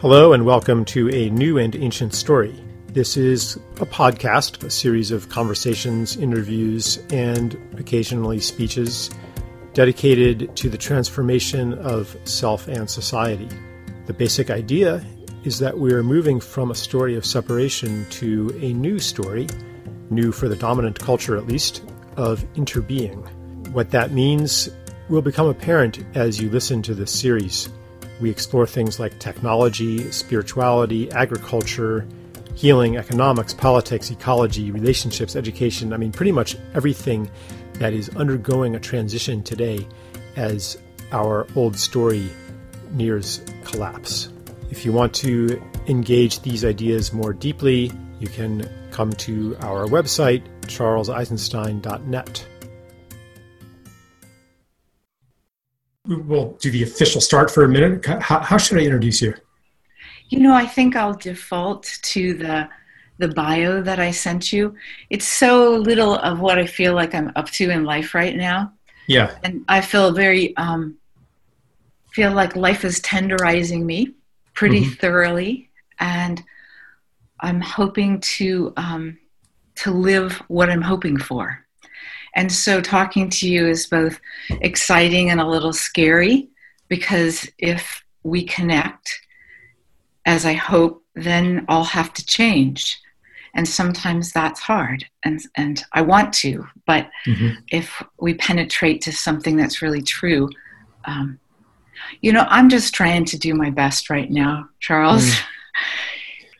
Hello, and welcome to a new and ancient story. This is a podcast, a series of conversations, interviews, and occasionally speeches dedicated to the transformation of self and society. The basic idea is that we're moving from a story of separation to a new story, new for the dominant culture at least, of interbeing. What that means will become apparent as you listen to this series. We explore things like technology, spirituality, agriculture, healing, economics, politics, ecology, relationships, education. I mean, pretty much everything that is undergoing a transition today as our old story nears collapse. If you want to engage these ideas more deeply, you can come to our website, charleseisenstein.net. we'll do the official start for a minute. How, how, should I introduce you? You know, I think I'll default to the the bio that I sent you. It's so little of what I feel like I'm up to in life right now. Yeah, and I feel very um, feel like life is tenderizing me pretty mm-hmm. thoroughly, and I'm hoping to um, to live what I'm hoping for. And so talking to you is both exciting and a little scary because if we connect, as I hope, then I'll have to change. And sometimes that's hard, and, and I want to, but mm-hmm. if we penetrate to something that's really true, um, you know, I'm just trying to do my best right now, Charles. Mm.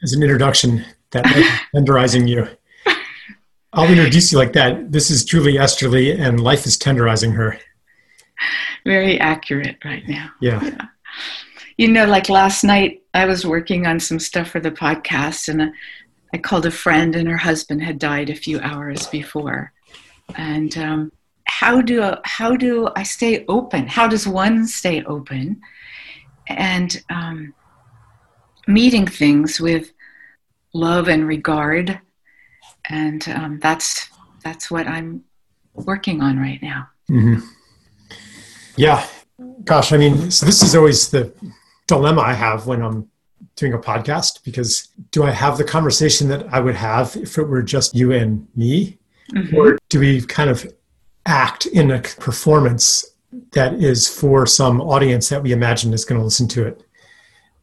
As an introduction, that tenderizing you. I'll introduce you like that. This is Julie Esterly, and life is tenderizing her. Very accurate right now. Yeah. yeah. You know, like last night, I was working on some stuff for the podcast, and I called a friend, and her husband had died a few hours before. And um, how do how do I stay open? How does one stay open? And um, meeting things with love and regard and um, that's that's what I'm working on right now. Mm-hmm. Yeah, gosh, I mean, so this is always the dilemma I have when I'm doing a podcast because do I have the conversation that I would have if it were just you and me, mm-hmm. or do we kind of act in a performance that is for some audience that we imagine is going to listen to it?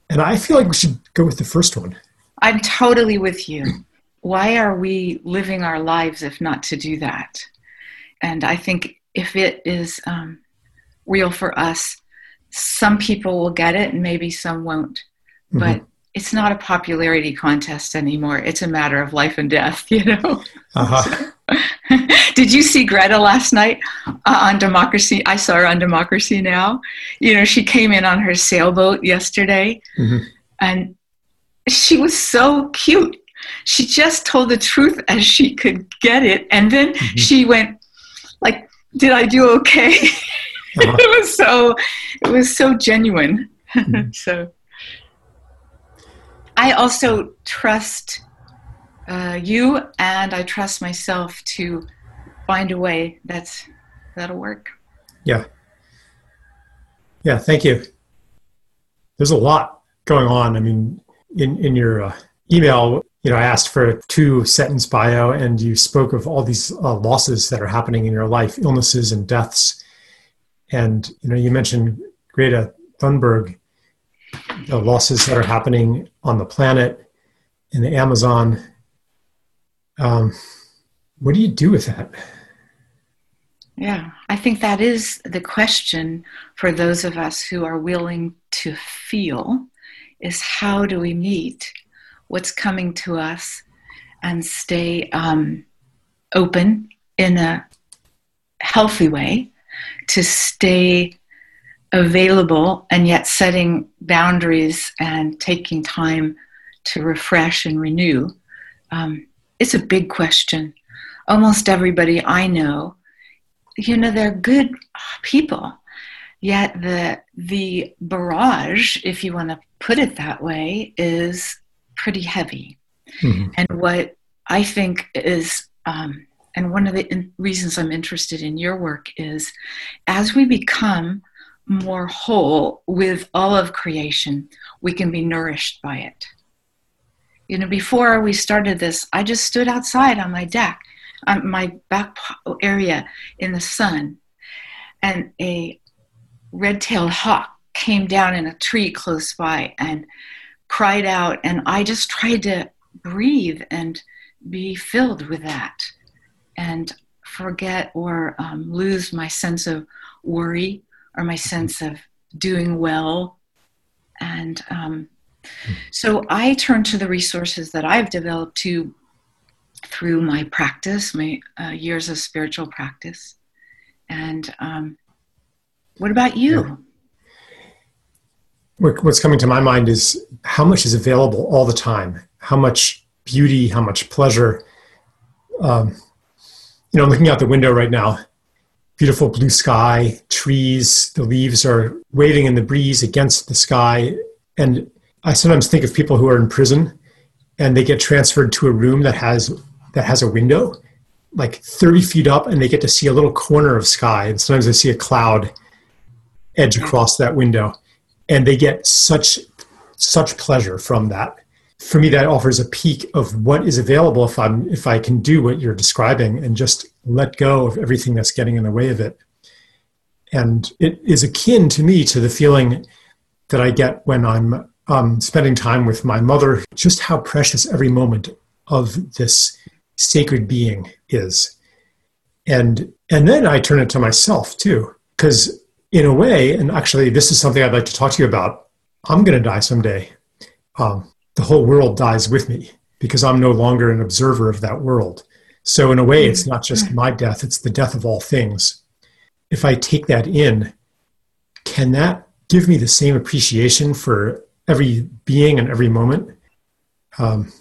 And I feel like we should go with the first one. I'm totally with you why are we living our lives if not to do that? And I think if it is um, real for us, some people will get it and maybe some won't. Mm-hmm. But it's not a popularity contest anymore. It's a matter of life and death, you know? Uh-huh. Did you see Greta last night uh, on Democracy? I saw her on Democracy Now! You know, she came in on her sailboat yesterday mm-hmm. and she was so cute she just told the truth as she could get it. And then mm-hmm. she went like did i do okay? Uh-huh. it was so it was so genuine. Mm-hmm. so i also trust uh, you and i trust myself to find a way that's that'll work. Yeah. Yeah thank you. There's a lot going on. I mean in in your uh, email you know, I asked for a two sentence bio, and you spoke of all these uh, losses that are happening in your life, illnesses and deaths. And, you know, you mentioned Greta Thunberg, the losses that are happening on the planet, in the Amazon. Um, what do you do with that? Yeah, I think that is the question for those of us who are willing to feel is how do we meet what's coming to us and stay um, open in a healthy way to stay available and yet setting boundaries and taking time to refresh and renew. Um, it's a big question. Almost everybody i know you know they're good people yet the the barrage if you want to put it that way is pretty heavy. Mm-hmm. And what I think is, um, and one of the in- reasons I'm interested in your work is as we become more whole with all of creation, we can be nourished by it. You know, before we started this, I just stood outside on my deck, on my back area in the sun, and a red tailed hawk came down in a tree close by and cried out. And I just tried to breathe and be filled with that and forget or um, lose my sense of worry or my sense of doing well. And um, so I turn to the resources that I've developed to through my practice, my uh, years of spiritual practice. And um, what about you? What's coming to my mind is how much is available all the time, how much beauty, how much pleasure. Um, you know, I'm looking out the window right now, beautiful blue sky, trees, the leaves are waving in the breeze against the sky. And I sometimes think of people who are in prison and they get transferred to a room that has that has a window like 30 feet up and they get to see a little corner of sky and sometimes they see a cloud edge across that window and they get such such pleasure from that for me that offers a peek of what is available if i'm if i can do what you're describing and just let go of everything that's getting in the way of it and it is akin to me to the feeling that i get when i'm um, spending time with my mother, just how precious every moment of this sacred being is. And and then I turn it to myself too, because in a way, and actually this is something I'd like to talk to you about. I'm going to die someday. Um, the whole world dies with me because I'm no longer an observer of that world. So in a way, it's not just my death; it's the death of all things. If I take that in, can that give me the same appreciation for every being and every moment. Um,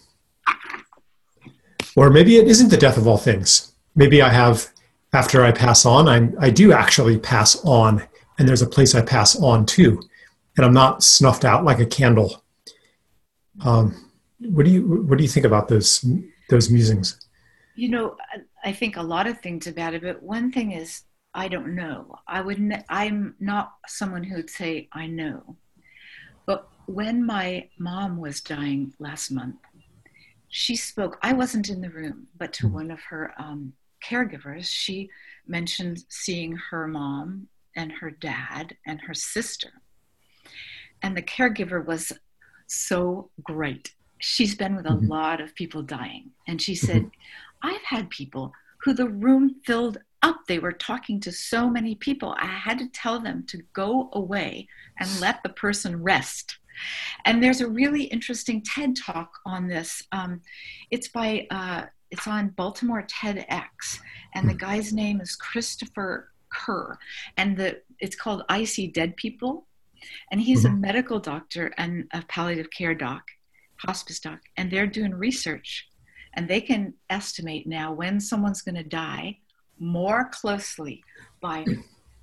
or maybe it isn't the death of all things. Maybe I have, after I pass on, I, I do actually pass on, and there's a place I pass on to, and I'm not snuffed out like a candle. Um, what do you What do you think about those those musings? You know, I think a lot of things about it, but one thing is I don't know. I would. Ne- I'm not someone who would say I know But when my mom was dying last month, she spoke. I wasn't in the room, but to one of her um, caregivers, she mentioned seeing her mom and her dad and her sister. And the caregiver was so great. She's been with a mm-hmm. lot of people dying. And she said, mm-hmm. I've had people who the room filled up. They were talking to so many people. I had to tell them to go away and let the person rest and there's a really interesting TED talk on this. Um, it's by uh, it's on Baltimore TEDx, and the hmm. guy's name is Christopher Kerr, and the it's called I See Dead People, and he's mm-hmm. a medical doctor and a palliative care doc, hospice doc, and they're doing research, and they can estimate now when someone's going to die more closely by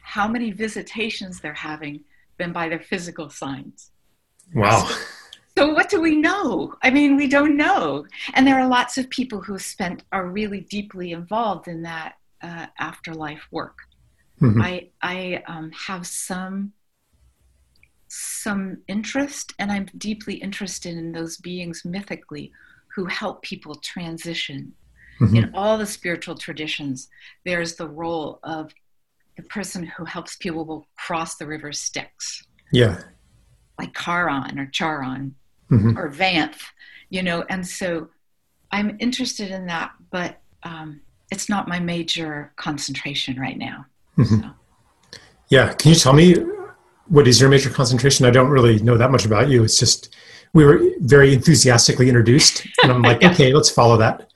how many visitations they're having than by their physical signs. Wow. So, what do we know? I mean, we don't know. And there are lots of people who spent are really deeply involved in that uh, afterlife work. Mm-hmm. I I um, have some some interest, and I'm deeply interested in those beings mythically who help people transition. Mm-hmm. In all the spiritual traditions, there's the role of the person who helps people cross the river Styx. Yeah like Charon or Charon mm-hmm. or Vanth, you know, and so I'm interested in that, but um, it's not my major concentration right now. Mm-hmm. So. Yeah, can you tell me what is your major concentration? I don't really know that much about you. It's just we were very enthusiastically introduced, and I'm like, yeah. okay, let's follow that.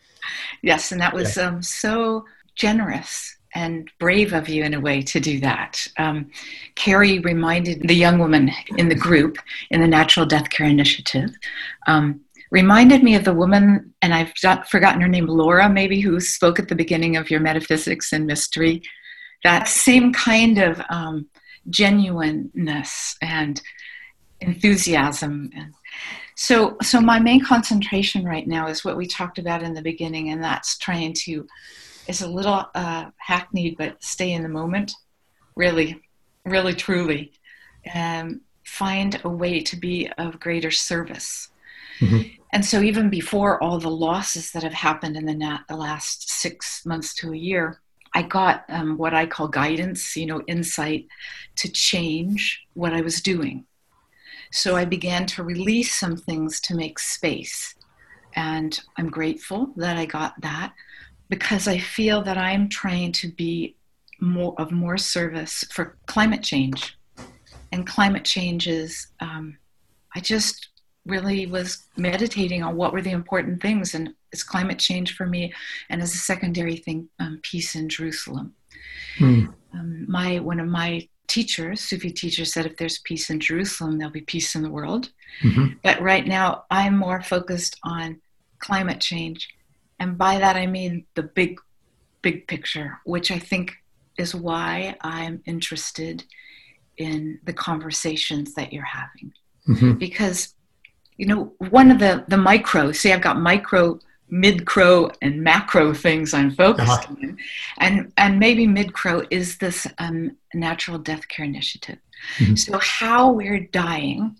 Yes, and that was yeah. um, so generous and brave of you in a way to do that. Um, Carrie reminded the young woman in the group in the Natural Death Care Initiative, um, reminded me of the woman, and I've forgotten her name, Laura, maybe, who spoke at the beginning of your Metaphysics and Mystery. That same kind of um, genuineness and enthusiasm. And so, so my main concentration right now is what we talked about in the beginning, and that's trying to is a little uh, hackneyed, but stay in the moment. Really really truly and find a way to be of greater service. Mm-hmm. And so, even before all the losses that have happened in the, nat- the last six months to a year, I got um, what I call guidance, you know, insight to change what I was doing. So I began to release some things to make space. And I'm grateful that I got that because I feel that I'm trying to be more of more service for climate change. And climate change is, um, I just really was meditating on what were the important things and it's climate change for me and as a secondary thing um, peace in jerusalem mm. um, my one of my teachers sufi teachers said if there's peace in jerusalem there'll be peace in the world mm-hmm. but right now i'm more focused on climate change and by that i mean the big big picture which i think is why i'm interested in the conversations that you're having mm-hmm. because you know, one of the the micro. See, I've got micro, micro, and macro things I'm focused uh-huh. on, and and maybe micro is this um, natural death care initiative. Mm-hmm. So how we're dying,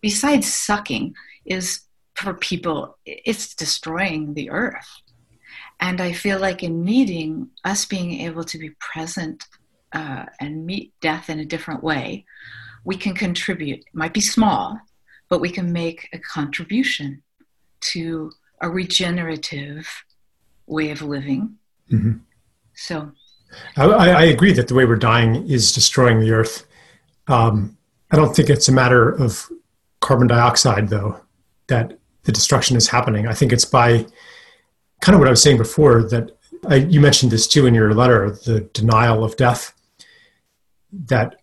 besides sucking, is for people it's destroying the earth. And I feel like in meeting us being able to be present uh, and meet death in a different way, we can contribute. It might be small, but we can make a contribution to a regenerative way of living. Mm-hmm. So, I, I, agree that the way we're dying is destroying the earth. Um, I don't think it's a matter of carbon dioxide, though, that the destruction is happening. I think it's by kind of what I was saying before that I, you mentioned this too in your letter the denial of death. That,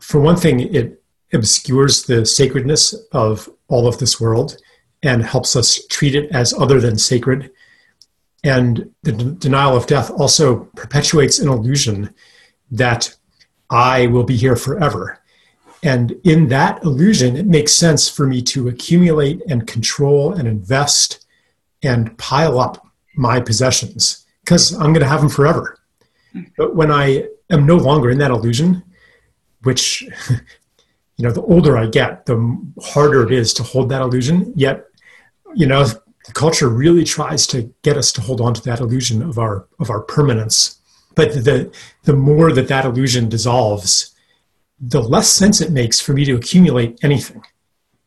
for one thing, it obscures the sacredness of all of this world and helps us treat it as other than sacred. And the d- denial of death also perpetuates an illusion that I will be here forever. And in that illusion, it makes sense for me to accumulate and control and invest and pile up my possessions because I'm going to have them forever. Hmm. But when I am no longer in that illusion, which you know, the older I get, the harder it is to hold that illusion. Yet, you know, the culture really tries to get us to hold on to that illusion of our of our permanence. But the the more that that illusion dissolves, the less sense it makes for me to accumulate anything,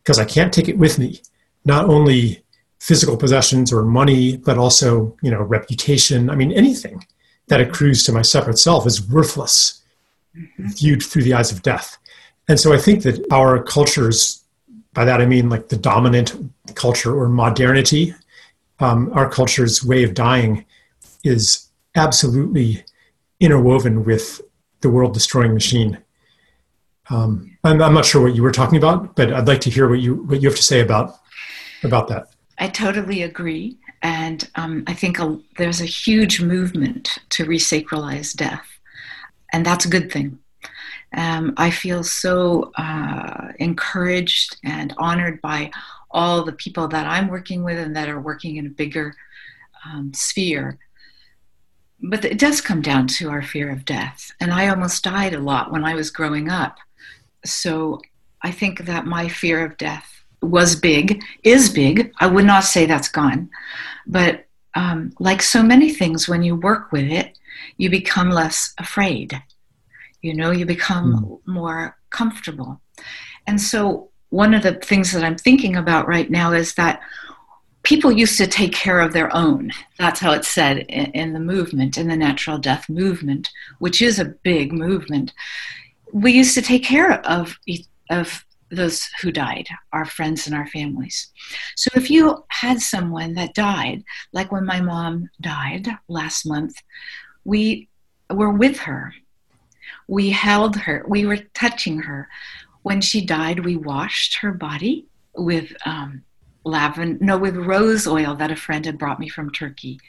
because I can't take it with me. Not only physical possessions or money, but also you know reputation. I mean, anything that accrues to my separate self is worthless, mm-hmm. viewed through the eyes of death. And so I think that our cultures, by that I mean like the dominant culture or modernity, um, our culture's way of dying is absolutely interwoven with the world destroying machine. Um, I'm, I'm, not sure what you were talking about, but I'd like to hear what you what you have to say about about that. I totally agree, and um, I think a, there's a huge movement to resacralize death, and that's a good thing. Um, I feel so uh, encouraged and honored by all the people that I'm working with and that are working in a bigger um, sphere. But it does come down to our fear of death. And I almost died a lot when I was growing up. So I think that my fear of death was big, is big. I would not say that's gone. But um, like so many things, when you work with it, you become less afraid you know you become mm. more comfortable and so one of the things that i'm thinking about right now is that people used to take care of their own that's how it's said in, in the movement in the natural death movement which is a big movement we used to take care of of those who died, our friends and our families. So if you had someone that died, like when my mom died last month, we were with her we held her, we were touching her. When she died, we washed her body with um, lavender, no, with rose oil that a friend had brought me from Turkey.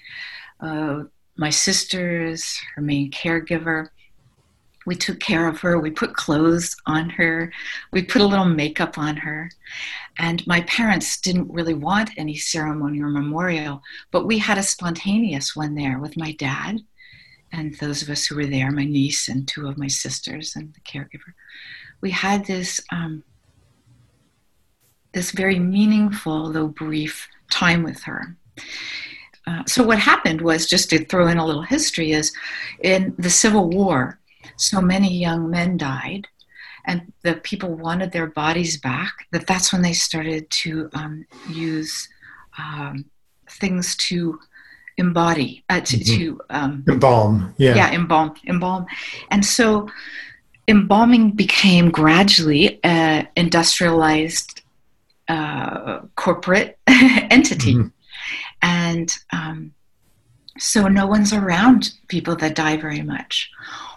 Uh, my sisters, her main caregiver, we took care of her. We put clothes on her. We put a little makeup on her. And my parents didn't really want any ceremony or memorial, but we had a spontaneous one there with my dad and those of us who were there, my niece and two of my sisters and the caregiver, we had this um, this very meaningful, though brief, time with her. Uh, so what happened was, just to throw in a little history, is in the Civil War, so many young men died, and the people wanted their bodies back. That that's when they started to um, use um, things to embody, uh, to, mm-hmm. to um, embalm. Yeah, yeah, embalm, embalm, and so embalming became gradually uh, industrialized uh, corporate entity. Mm-hmm. And um, so no one's around people that die very much.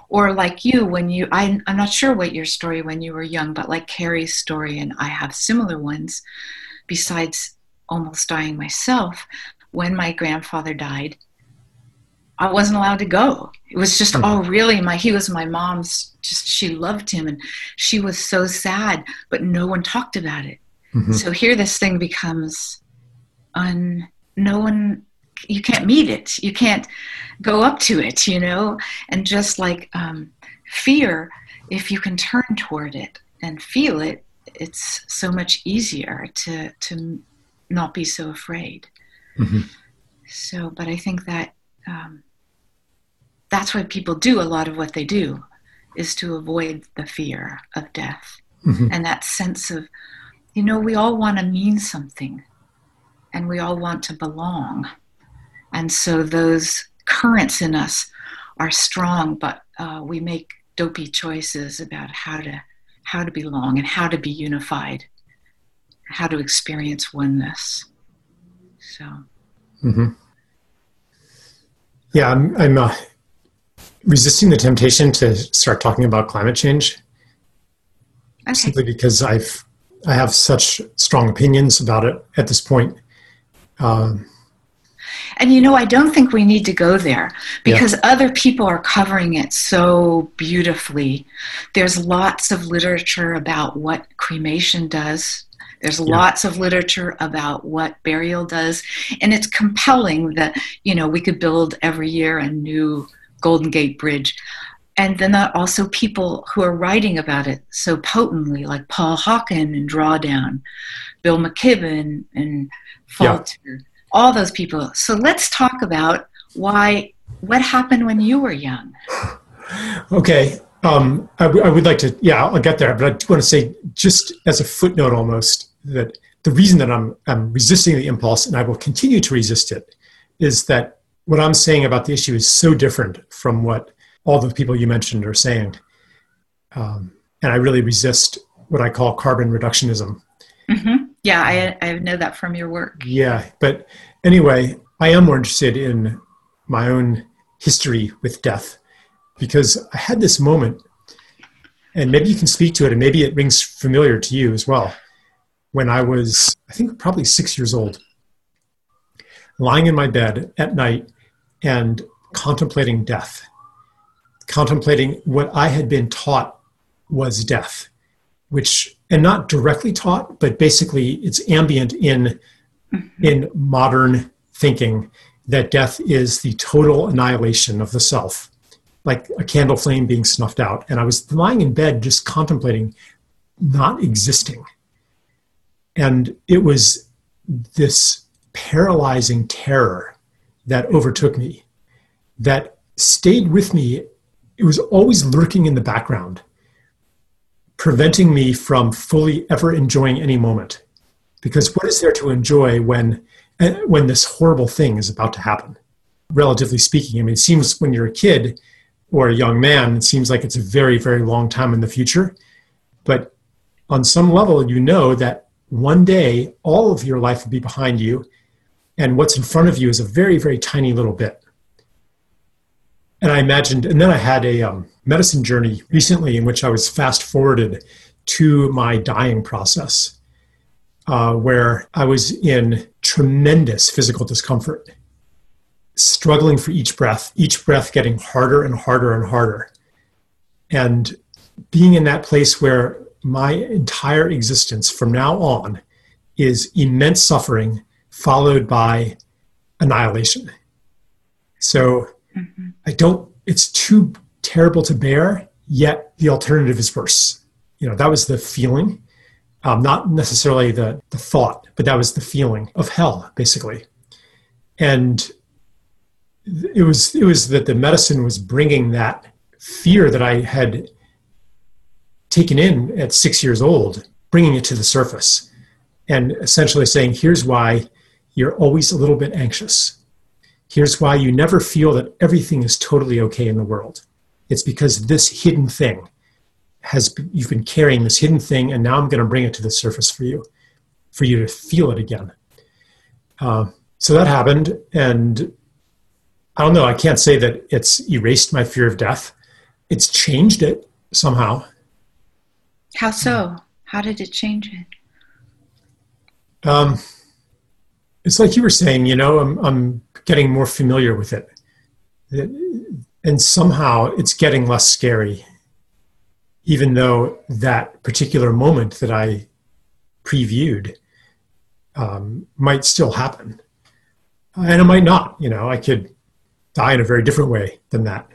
Or like you, when you, I, I'm not sure what your story when you were young, but like Carrie's story, and I have similar ones, besides almost dying myself, when my grandfather died, I wasn't allowed to go. It was just, oh, really? My he was my mom's. Just she loved him, and she was so sad, but no one talked about it. Mm-hmm. So here, this thing becomes un. No one. You can't meet it. You can't go up to it. You know, and just like um, fear, if you can turn toward it and feel it, it's so much easier to to not be so afraid. Mm-hmm. So, but I think that um, that's why people do a lot of what they do is to avoid the fear of death mm-hmm. and that sense of you know we all want to mean something and we all want to belong and so those currents in us are strong but uh, we make dopey choices about how to how to belong and how to be unified how to experience oneness so mm-hmm. yeah i'm, I'm uh, resisting the temptation to start talking about climate change okay. simply because I've I have such strong opinions about it at this point. Um, and you know, I don't think we need to go there because yeah. other people are covering it so beautifully. There's lots of literature about what cremation does. There's yeah. lots of literature about what burial does, and it's compelling that you know we could build every year a new Golden Gate Bridge. And then also people who are writing about it so potently, like Paul Hawken and Drawdown, Bill McKibben and Falter, yeah. all those people. So let's talk about why, what happened when you were young? Okay. Um, I, w- I would like to, yeah, I'll get there, but I do want to say, just as a footnote almost, that the reason that I'm, I'm resisting the impulse and I will continue to resist it is that what I'm saying about the issue is so different from what all the people you mentioned are saying. Um, and I really resist what I call carbon reductionism. Mm-hmm. Yeah, I, I know that from your work. Yeah, but anyway, I am more interested in my own history with death because I had this moment, and maybe you can speak to it, and maybe it rings familiar to you as well. When I was, I think, probably six years old, lying in my bed at night and contemplating death, contemplating what I had been taught was death, which, and not directly taught, but basically it's ambient in, in modern thinking that death is the total annihilation of the self, like a candle flame being snuffed out. And I was lying in bed just contemplating not existing. And it was this paralyzing terror that overtook me, that stayed with me. It was always lurking in the background, preventing me from fully ever enjoying any moment. Because what is there to enjoy when, eh, when this horrible thing is about to happen? Relatively speaking, I mean, it seems when you're a kid or a young man, it seems like it's a very, very long time in the future. But on some level, you know that one day all of your life will be behind you and what's in front of you is a very very tiny little bit. And i imagined and then i had a um, medicine journey recently in which i was fast forwarded to my dying process uh, where i was in tremendous physical discomfort struggling for each breath each breath getting harder and harder and harder. And being in that place where my entire existence from now on is immense suffering followed by annihilation. So mm-hmm. I don't it's too terrible to bear, yet the alternative is worse. You know, that was the feeling, um, not necessarily the, the thought, but that was the feeling of hell, basically. And it was it was that the medicine was bringing that fear that I had taken in at six years old, bringing it to the surface, and essentially saying, "Here's why you're always a little bit anxious. Here's why you never feel that everything is totally okay in the world. It's because this hidden thing has you've been carrying this hidden thing, and now I'm going to bring it to the surface for you, for you to feel it again." Uh, so that happened, and I don't know. I can't say that it's erased my fear of death. It's changed it somehow. How so? How did it change it? Um, it's like you were saying. You know, I'm I'm getting more familiar with it, and somehow it's getting less scary. Even though that particular moment that I previewed um, might still happen, and it might not. You know, I could die in a very different way than that.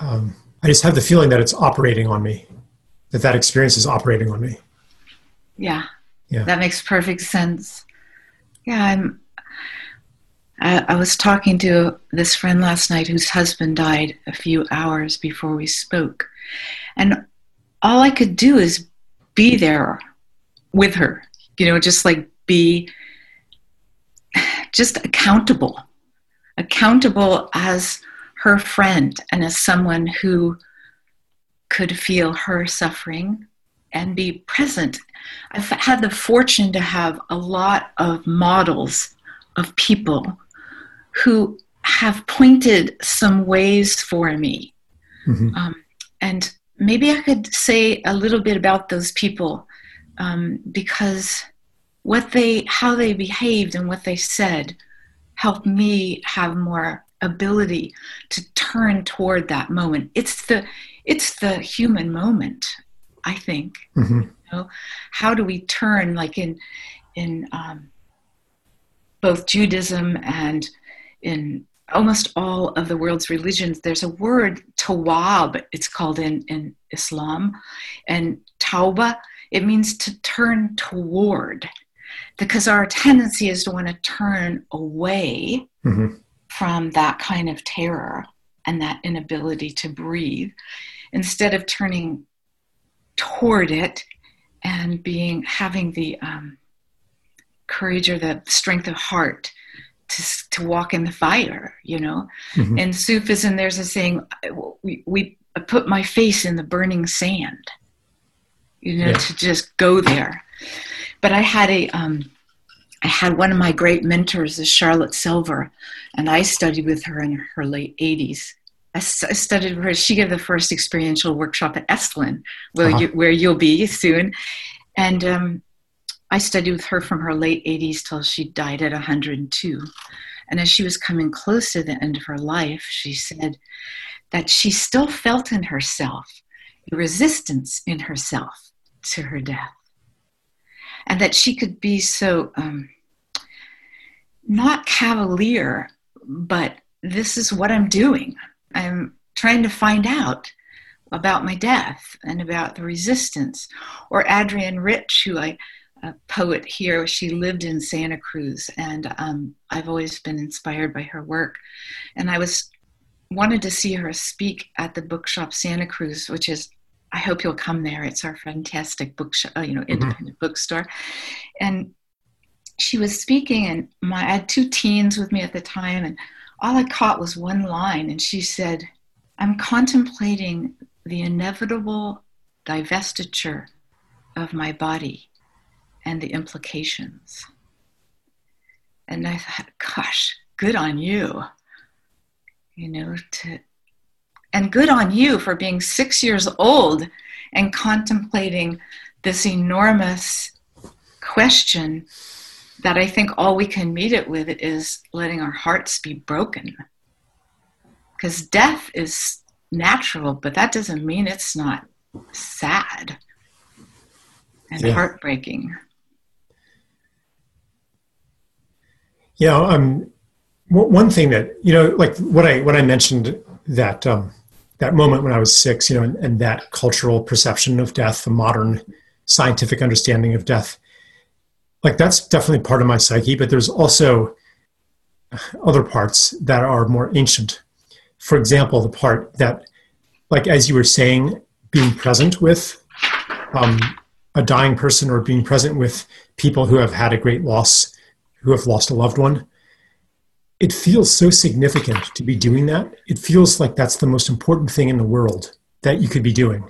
Um, I just have the feeling that it's operating on me, that that experience is operating on me. Yeah, yeah, that makes perfect sense. Yeah, I'm. I, I was talking to this friend last night whose husband died a few hours before we spoke, and all I could do is be there with her. You know, just like be just accountable accountable as her friend and as someone who could feel her suffering and be present. I've had the fortune to have a lot of models of people who have pointed some ways for me. Mm-hmm. Um, and maybe I could say a little bit about those people um, because what they, how they behaved and what they said helped me have more ability to turn toward that moment it's the it's the human moment i think mm-hmm. you know how do we turn like in in um, both judaism and in almost all of the world's religions there's a word tawab it's called in in islam and tauba it means to turn toward because our tendency is to want to turn away mm-hmm. From that kind of terror and that inability to breathe instead of turning toward it and being having the um, courage or the strength of heart to, to walk in the fire you know mm-hmm. in sufism there's a saying we, we put my face in the burning sand you know yeah. to just go there but I had a um, I had one of my great mentors is Charlotte Selver, and I studied with her in her late 80s. I, studied with her. She gave the first experiential workshop at Esalen, where, uh-huh. you, where you'll be soon. And um, I studied with her from her late 80s till she died at 102. And as she was coming close to the end of her life, she said that she still felt in herself a resistance in herself to her death and that she could be so um, not cavalier, but this is what I'm doing. I'm trying to find out about my death and about the resistance. Or Adrienne Rich, who I a poet here. She lived in Santa Cruz, and um, I've always been inspired by her work. And I was wanted to see her speak at the bookshop Santa Cruz, which is I hope you'll come there. It's our fantastic book, uh, you know, mm-hmm. independent mm-hmm. bookstore. And she was speaking, and my I had two teens with me at the time, and all I caught was one line, and she said, "I'm contemplating the inevitable divestiture of my body and the implications." And I thought, "Gosh, good on you." You know, to and good on you for being six years old and contemplating this enormous question that I think all we can meet it with is letting our hearts be broken. Because death is natural, but that doesn't mean it's not sad and yeah. heartbreaking. Yeah, um, I'm one thing that you know, like what I what I mentioned that um, that moment when I was six, you know, and, and that cultural perception of death, the modern scientific understanding of death, like that's definitely part of my psyche. But there's also other parts that are more ancient. For example, the part that, like as you were saying, being present with um, a dying person or being present with people who have had a great loss, who have lost a loved one it feels so significant to be doing that. It feels like that's the most important thing in the world that you could be doing.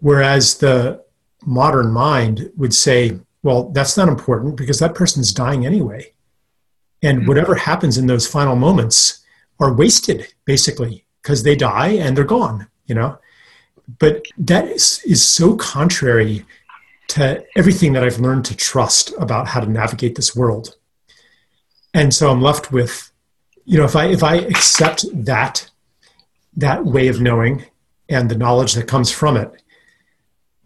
Whereas the modern mind would say, well, that's not important because that person's dying anyway. And mm-hmm. whatever happens in those final moments are wasted, basically, because they die and they're gone, you know? But that is, is so contrary to everything that I've learned to trust about how to navigate this world and so i'm left with you know if i if i accept that that way of knowing and the knowledge that comes from it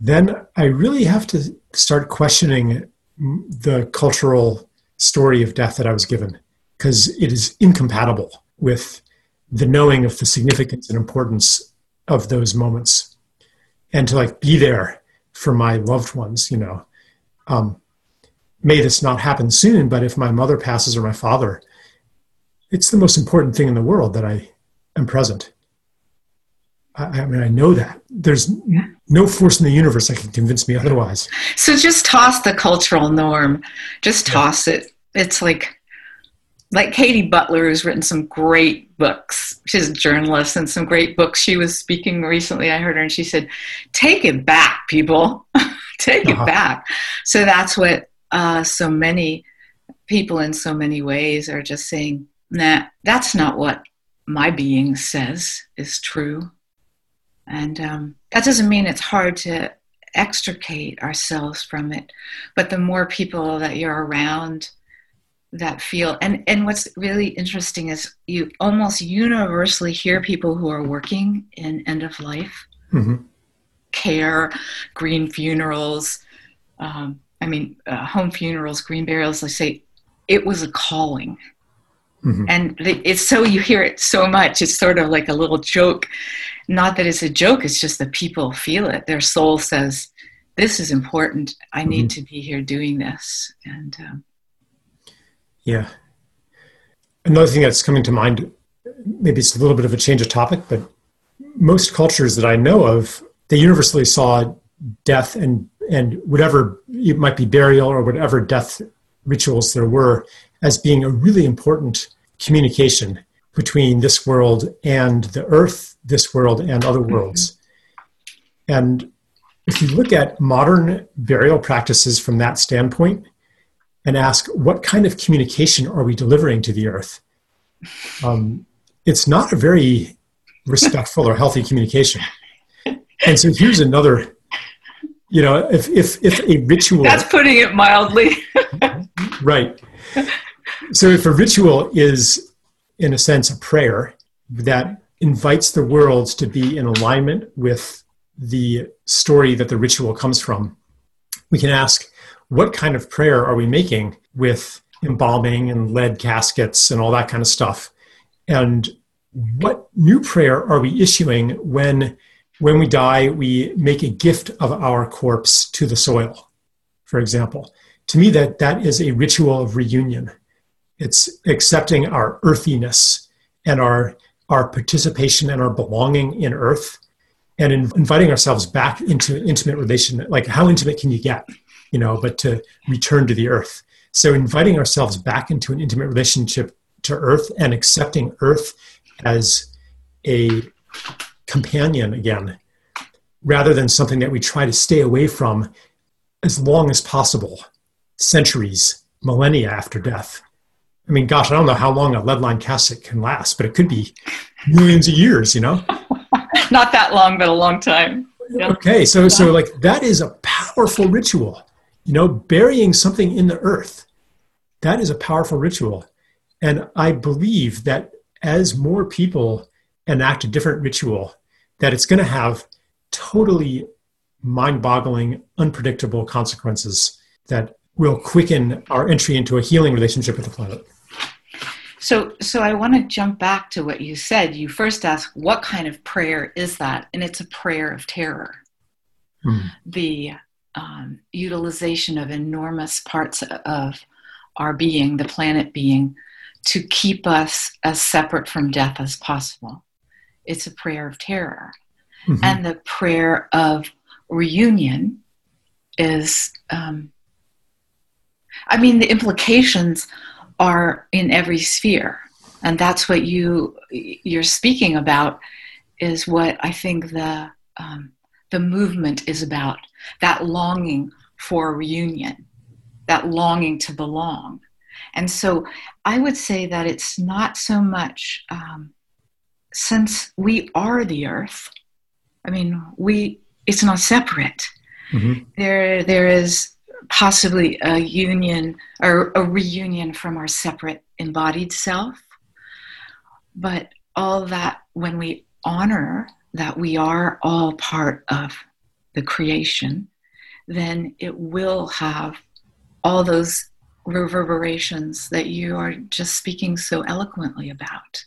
then i really have to start questioning the cultural story of death that i was given because it is incompatible with the knowing of the significance and importance of those moments. And to like be there for my loved ones you know um, may this not happen soon, but if my mother passes or my father, it's the most important thing in the world that I am present. I, I mean, I know that. There's no force in the universe that can convince me otherwise. So just toss the cultural norm. Just toss yeah. it. It's like, like Katy Butler has written some great books. She's a journalist and some great books. She was speaking recently. I heard her and she said, "Take it back, people. Take uh-huh. it back." So that's what uh, so many people in so many ways are just saying, nah, that's not what my being says is true. And um, that doesn't mean it's hard to extricate ourselves from it. But the more people that you're around that feel, and, and what's really interesting is you almost universally hear people who are working in end of life mm-hmm. care, green funerals, um, I mean, uh, home funerals, green burials, they say it was a calling. Mm-hmm. And it's so you hear it so much, it's sort of like a little joke. Not that it's a joke, it's just that people feel it. Their soul says, This is important. I need mm-hmm. to be here doing this. And um, yeah. Another thing that's coming to mind, maybe it's a little bit of a change of topic, but most cultures that I know of, they universally saw death and and whatever it might be burial or whatever death rituals there were as being a really important communication between this world and the earth, this world and other mm-hmm. worlds. And if you look at modern burial practices from that standpoint and ask what kind of communication are we delivering to the earth, um, it's not a very respectful or healthy communication. And so here's another you know if if if a ritual that's putting it mildly. Right. So if a ritual is in a sense a prayer that invites the world to be in alignment with the story that the ritual comes from we can ask what kind of prayer are we making with embalming and lead caskets and all that kind of stuff? And what new prayer are we issuing when when we die, we make a gift of our corpse to the soil, for example. To me, that, that is a ritual of reunion. It's accepting our earthiness and our, our participation and our belonging in earth and in, inviting ourselves back into an intimate relation. Like, how intimate can you get? You know, but to return to the earth. So, inviting ourselves back into an intimate relationship to earth and accepting earth as a companion again, rather than something that we try to stay away from as long as possible, centuries, millennia after death. I mean, gosh, I don't know how long a lead line casket can last, but it could be millions of years, you know? Not that long, but a long time. Yeah. Okay, so so like that is a powerful ritual. You know, burying something in the earth. That is a powerful ritual. And I believe that as more people enact a different ritual, that it's going to have totally mind boggling, unpredictable consequences that will quicken our entry into a healing relationship with the planet. So, so I want to jump back to what you said. You first asked, "What kind of prayer is that?" And it's a prayer of terror. Mm. The um, utilization of enormous parts of our being, the planet being, to keep us as separate from death as possible. It's a prayer of terror. Mm-hmm. And the prayer of reunion is, um, I mean, the implications are in every sphere. And that's what you you're speaking about is what I think the um, the movement is about that longing for reunion, that longing to belong. And so I would say that it's not so much um, since we are the earth. I mean, we it's not separate. Mm-hmm. There, there is possibly a union or a reunion from our separate embodied self. But all that, when we honor that we are all part of the creation, then it will have all those reverberations that you are just speaking so eloquently about.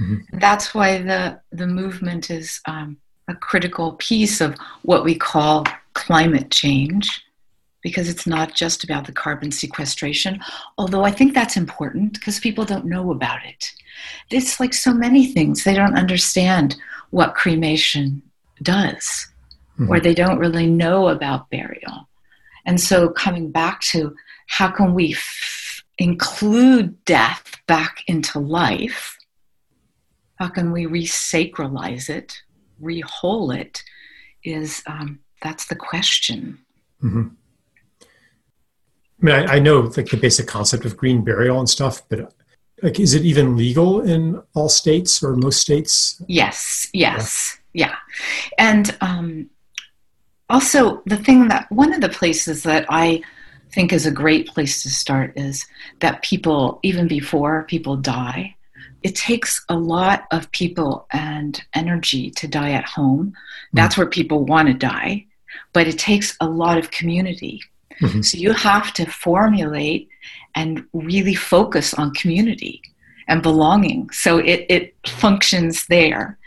Mm-hmm. That's why the, the movement is um, a critical piece of what we call climate change, because it's not just about the carbon sequestration, although I think that's important because people don't know about it. It's like so many things, they don't understand what cremation does, mm-hmm. or they don't really know about burial. And so, coming back to how can we f- include death back into life? How can we resacralize it, rewhole it? Is um, that's the question. Mm-hmm. I mean, I, I, know like the basic concept of green burial and stuff, but like, is it even legal in all states or most states? Yes, yes, yeah. yeah. And um, also, the thing that one of the places that I think is a great place to start is that people, even before people die, it takes a lot of people and energy to die at home. That's mm where people want to die, but it takes a lot of community. Mm-hmm. So you have to formulate and really focus on community and belonging. So it, it functions there.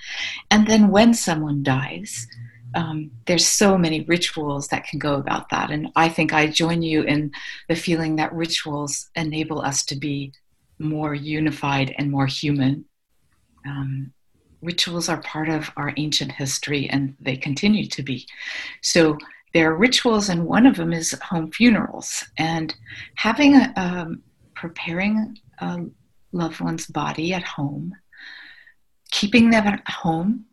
And then when someone dies, um, there's so many rituals that can go about that. And I think I join you in the feeling that rituals enable us to be more unified and more human. Um, rituals are part of our ancient history and they continue to be. So there are rituals, and one of them is home funerals. And having a, um, preparing a loved one's body at home, keeping them at home,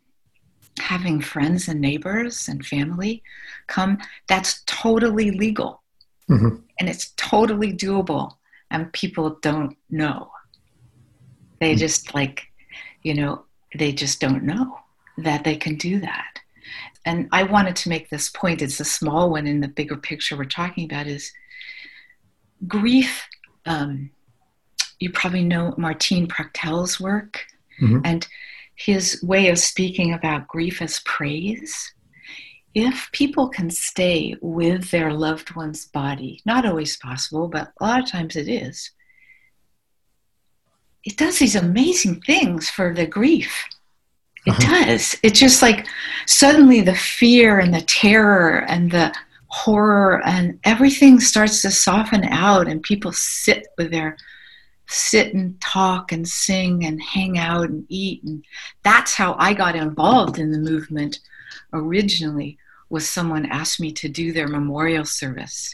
having friends and neighbors and family come, that's totally legal. Mm-hmm. And it's totally doable. And people don't know. They mm-hmm. just like, you know, they just don't know that they can do that and I wanted to make this point. It's a small one in the bigger picture we're talking about. Is grief. Um, you probably know Martín Prechtel's work mm-hmm. and his way of speaking about grief as praise. If people can stay with their loved one's body, not always possible, but a lot of times it is, it does these amazing things for the grief it uh-huh. does. It's just like suddenly the fear and the terror and the horror and everything starts to soften out, and people sit with their sit and talk and sing and hang out and eat. And that's how I got involved in the movement originally was someone asked me to do their memorial service.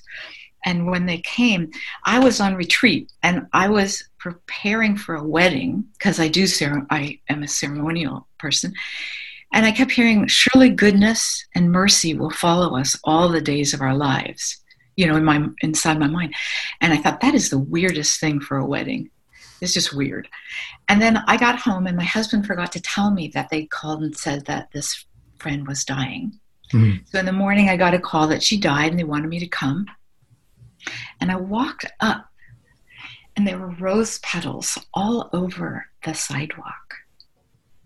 And when they came, I was on retreat and I was preparing for a wedding because I do I am a ceremonial person. And I kept hearing, surely goodness and mercy will follow us all the days of our lives, you know, in my inside my mind. And I thought that is the weirdest thing for a wedding. It's just weird. And then I got home and my husband forgot to tell me that they called and said that this friend was dying. Mm-hmm. So in the morning I got a call that she died and they wanted me to come. And I walked up and there were rose petals all over the sidewalk.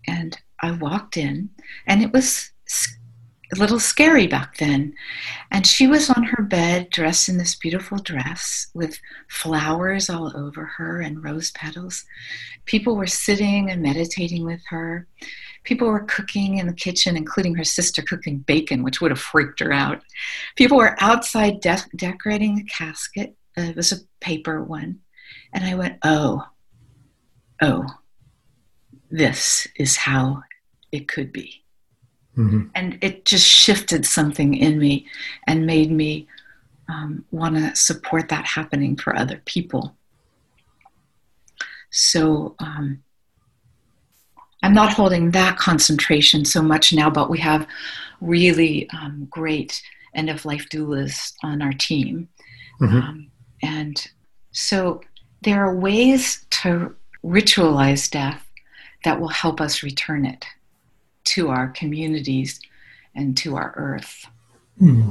And I walked in, and it was a little scary back then. And she was on her bed dressed in this beautiful dress with flowers all over her and rose petals. People were sitting and meditating with her. People were cooking in the kitchen, including her sister cooking bacon, which would have freaked her out. People were outside de- decorating the casket. Uh, it was a paper one. And I went, oh, oh, this is how it could be. Mm-hmm. And it just shifted something in me and made me um, want to support that happening for other people. So um, I'm not holding that concentration so much now, but we have really um, great end of life doulas on our team. Mm-hmm. Um, and so there are ways to ritualize death that will help us return it to our communities and to our earth. Hmm.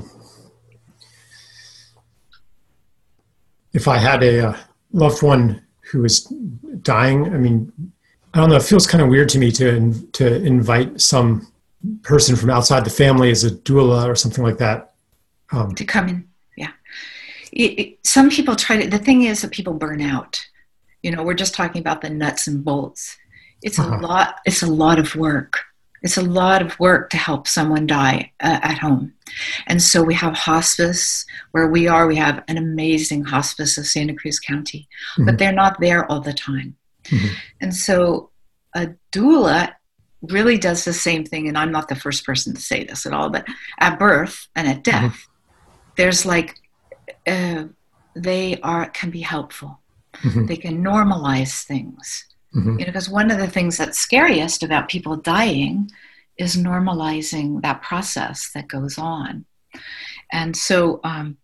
If I had a uh, loved one who was dying, I mean, I don't know. It feels kind of weird to me to to invite some person from outside the family as a doula or something like that um, to come in. Yeah, it, it, some people try to. The thing is that people burn out. You know, we're just talking about the nuts and bolts. It's uh-huh. a lot. It's a lot of work. It's a lot of work to help someone die uh, at home. And so we have hospice where we are. We have an amazing hospice of Santa Cruz County, mm-hmm. but they're not there all the time. Mm-hmm. And so a doula really does the same thing. And I'm not the first person to say this at all, but at birth and at death, mm-hmm. there's like, uh, they are can be helpful. Mm-hmm. They can normalize things. Mm-hmm. You know, because one of the things that's scariest about people dying is normalizing that process that goes on. And so, um,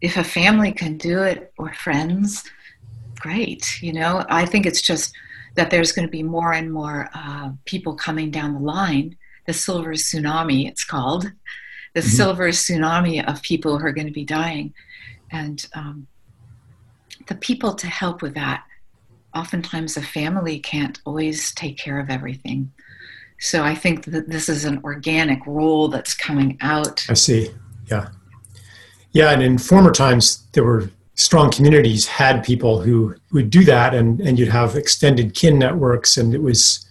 if a family can do it or friends, great. You know, I think it's just that there's going to be more and more uh, people coming down the line. The silver tsunami, it's called, the mm-hmm. silver tsunami of people who are going to be dying, and um, the people to help with that oftentimes a family can't always take care of everything. So I think that this is an organic role that's coming out. I see. Yeah. Yeah. And in former times, there were strong communities had people who would do that and, and you'd have extended kin networks and it was,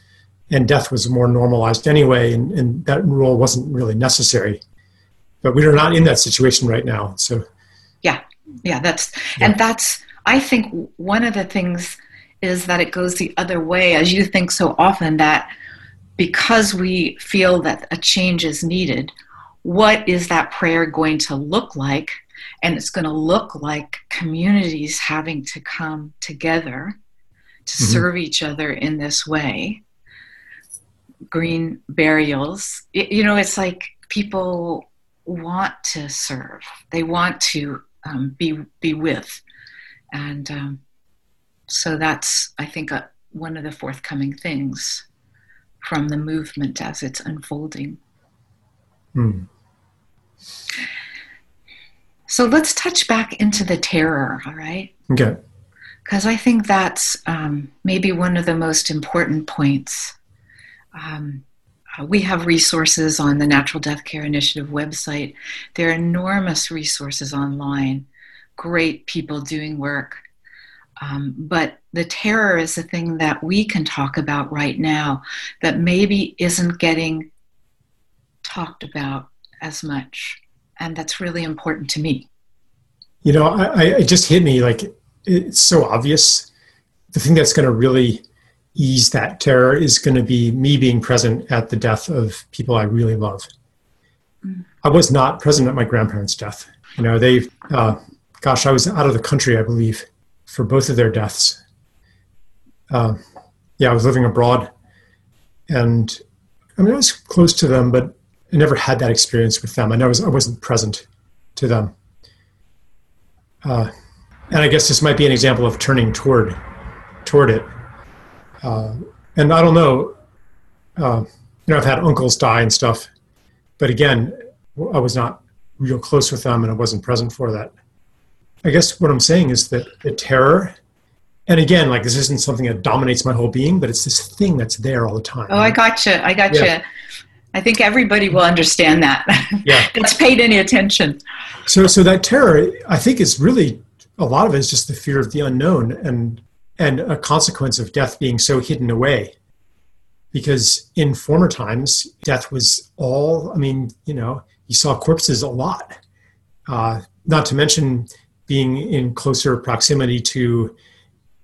and death was more normalized anyway. And, and that role wasn't really necessary. But we are not in that situation right now. So, yeah. Yeah. That's, yeah. and that's, I think one of the things is that it goes the other way, as you think so often, that because we feel that a change is needed, what is that prayer going to look like? And it's going to look like communities having to come together to mm-hmm. serve each other in this way. Green burials, you know, it's like people want to serve, they want to um, be, be with. And um, so that's, I think, a, one of the forthcoming things from the movement as it's unfolding. Hmm. So let's touch back into the terror, all right? Okay. Because I think that's um, maybe one of the most important points. Um, uh, we have resources on the Natural Death Care Initiative website. There are enormous resources online, great people doing work. Um, but the terror is the thing that we can talk about right now that maybe isn't getting talked about as much. And that's really important to me. You know, I, I, it just hit me like it's so obvious. The thing that's going to really ease that terror is going to be me being present at the death of people I really love. Mm. I was not present at my grandparents' death. You know, they, uh, gosh, I was out of the country, I believe for both of their deaths. Uh, yeah, I was living abroad, and I mean, I was close to them, but I never had that experience with them. I was I wasn't present to them. Uh, and I guess this might be an example of turning toward toward it. Uh, and I don't know, uh, you know, I've had uncles die and stuff, but again, I was not real close with them, and I wasn't present for that. I guess what I'm saying is that the terror, and again, like this isn't something that dominates my whole being, but it's this thing that's there all the time. Oh, I gotcha. I gotcha. Yeah. I think everybody will understand that. Yeah. that's paid any attention. So, so that terror, I think, is really a lot of it is just the fear of the unknown and and a consequence of death being so hidden away. Because in former times, death was all. I mean, you know, you saw corpses a lot. Uh, not to mention being in closer proximity to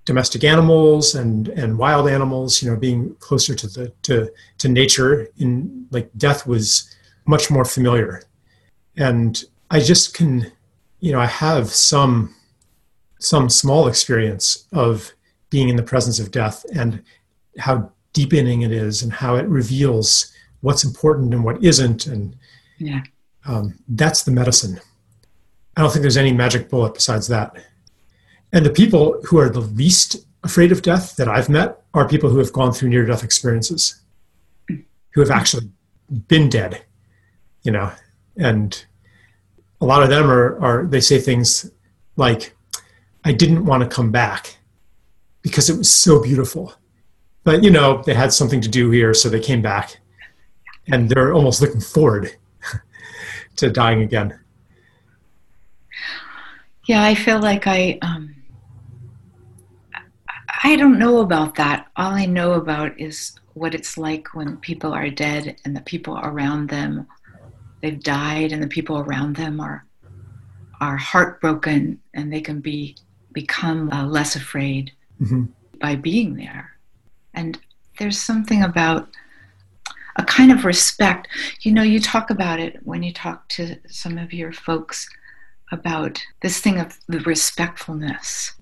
domestic animals and and wild animals you know being closer to the to to nature in like death was much more familiar. And i just can you know i have some some small experience of being in the presence of death and how deepening it is and how it reveals what's important and what isn't and yeah. um, that's the medicine i don't think there's any magic bullet besides that and the people who are the least afraid of death that I've met are people who have gone through near death experiences, who have actually been dead, you know. And a lot of them are, are they say things like, I didn't want to come back because it was so beautiful. But, you know, they had something to do here, so they came back. And they're almost looking forward to dying again. Yeah, I feel like I um, I don't know about that. All I know about is what it's like when people are dead and the people around them they've died and the people around them are are heartbroken and they can be become uh, less afraid mm-hmm. by being there. And there's something about a kind of respect. You know, you talk about it when you talk to some of your folks about this thing of the respectfulness.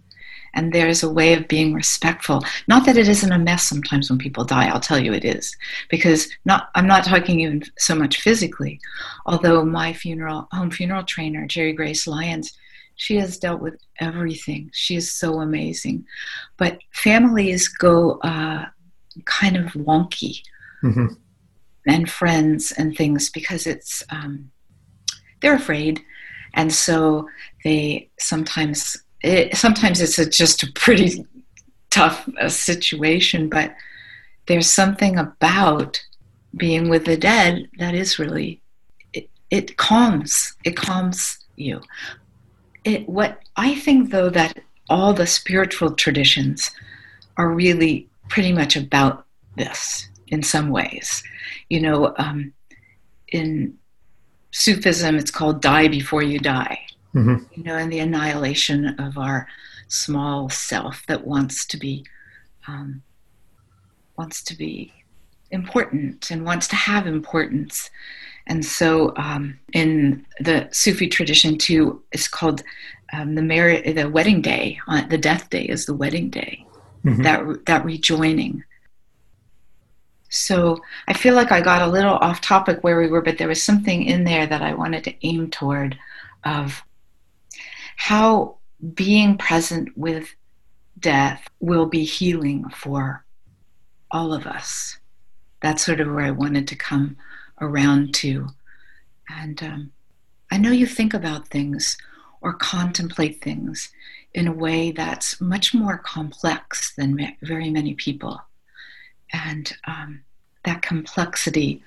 And there's a way of being respectful. Not that it isn't a mess sometimes when people die i'll tell you it is. Because not i'm not talking even so much physically. Although my funeral home funeral trainer Jerrigrace Lyons she has dealt with everything. She is so amazing. But families go uh, kind of wonky mm-hmm. and friends and things because it's um, they're afraid and so they sometimes it, sometimes it's a, just a pretty tough uh, situation, but there's something about being with the dead that is really it, it calms it calms you. It what i think though that all the spiritual traditions are really pretty much about this in some ways. You know um, in sufism it's called die before you die mm-hmm. you know, and the annihilation of our small self that wants to be um, wants to be important and wants to have importance. And so, um, in the Sufi tradition too, it's called um, the marriage, the wedding day. On the death day is the wedding day. Mm-hmm. That that rejoining. So I feel like I got a little off topic where we were, but there was something in there that I wanted to aim toward, of how being present with death will be healing for all of us. That's sort of where I wanted to come around to. And um, I know you think about things or contemplate things in a way that's much more complex than very many people. And um, that complexity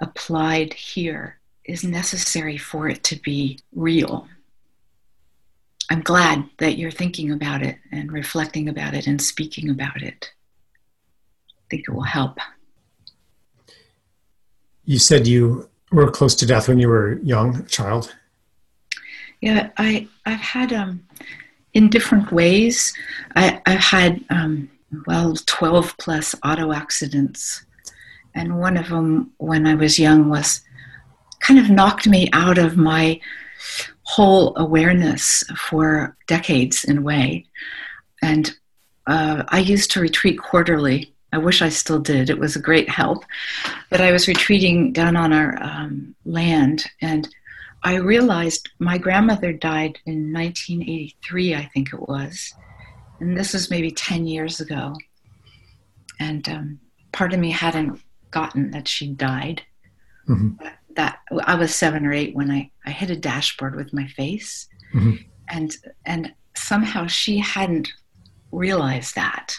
applied here is necessary for it to be real. I'm glad that you're thinking about it and reflecting about it and speaking about it. I think it will help. You said you were close to death when you were young, child. Yeah, I I've had um, in different ways. I, I've had um, well twelve plus auto accidents, and one of them when I was young was kind of knocked me out of my whole awareness for decades in a way. And uh, I used to retreat quarterly. I wish I still did. It was a great help. But I was retreating down on our um, land, and I realized my grandmother died in 1983, I think it was. And this was maybe 10 years ago. And um, part of me hadn't gotten that she died. Mm-hmm that I was seven or eight when I, I hit a dashboard with my face. Mm-hmm. And, and somehow she hadn't realized that.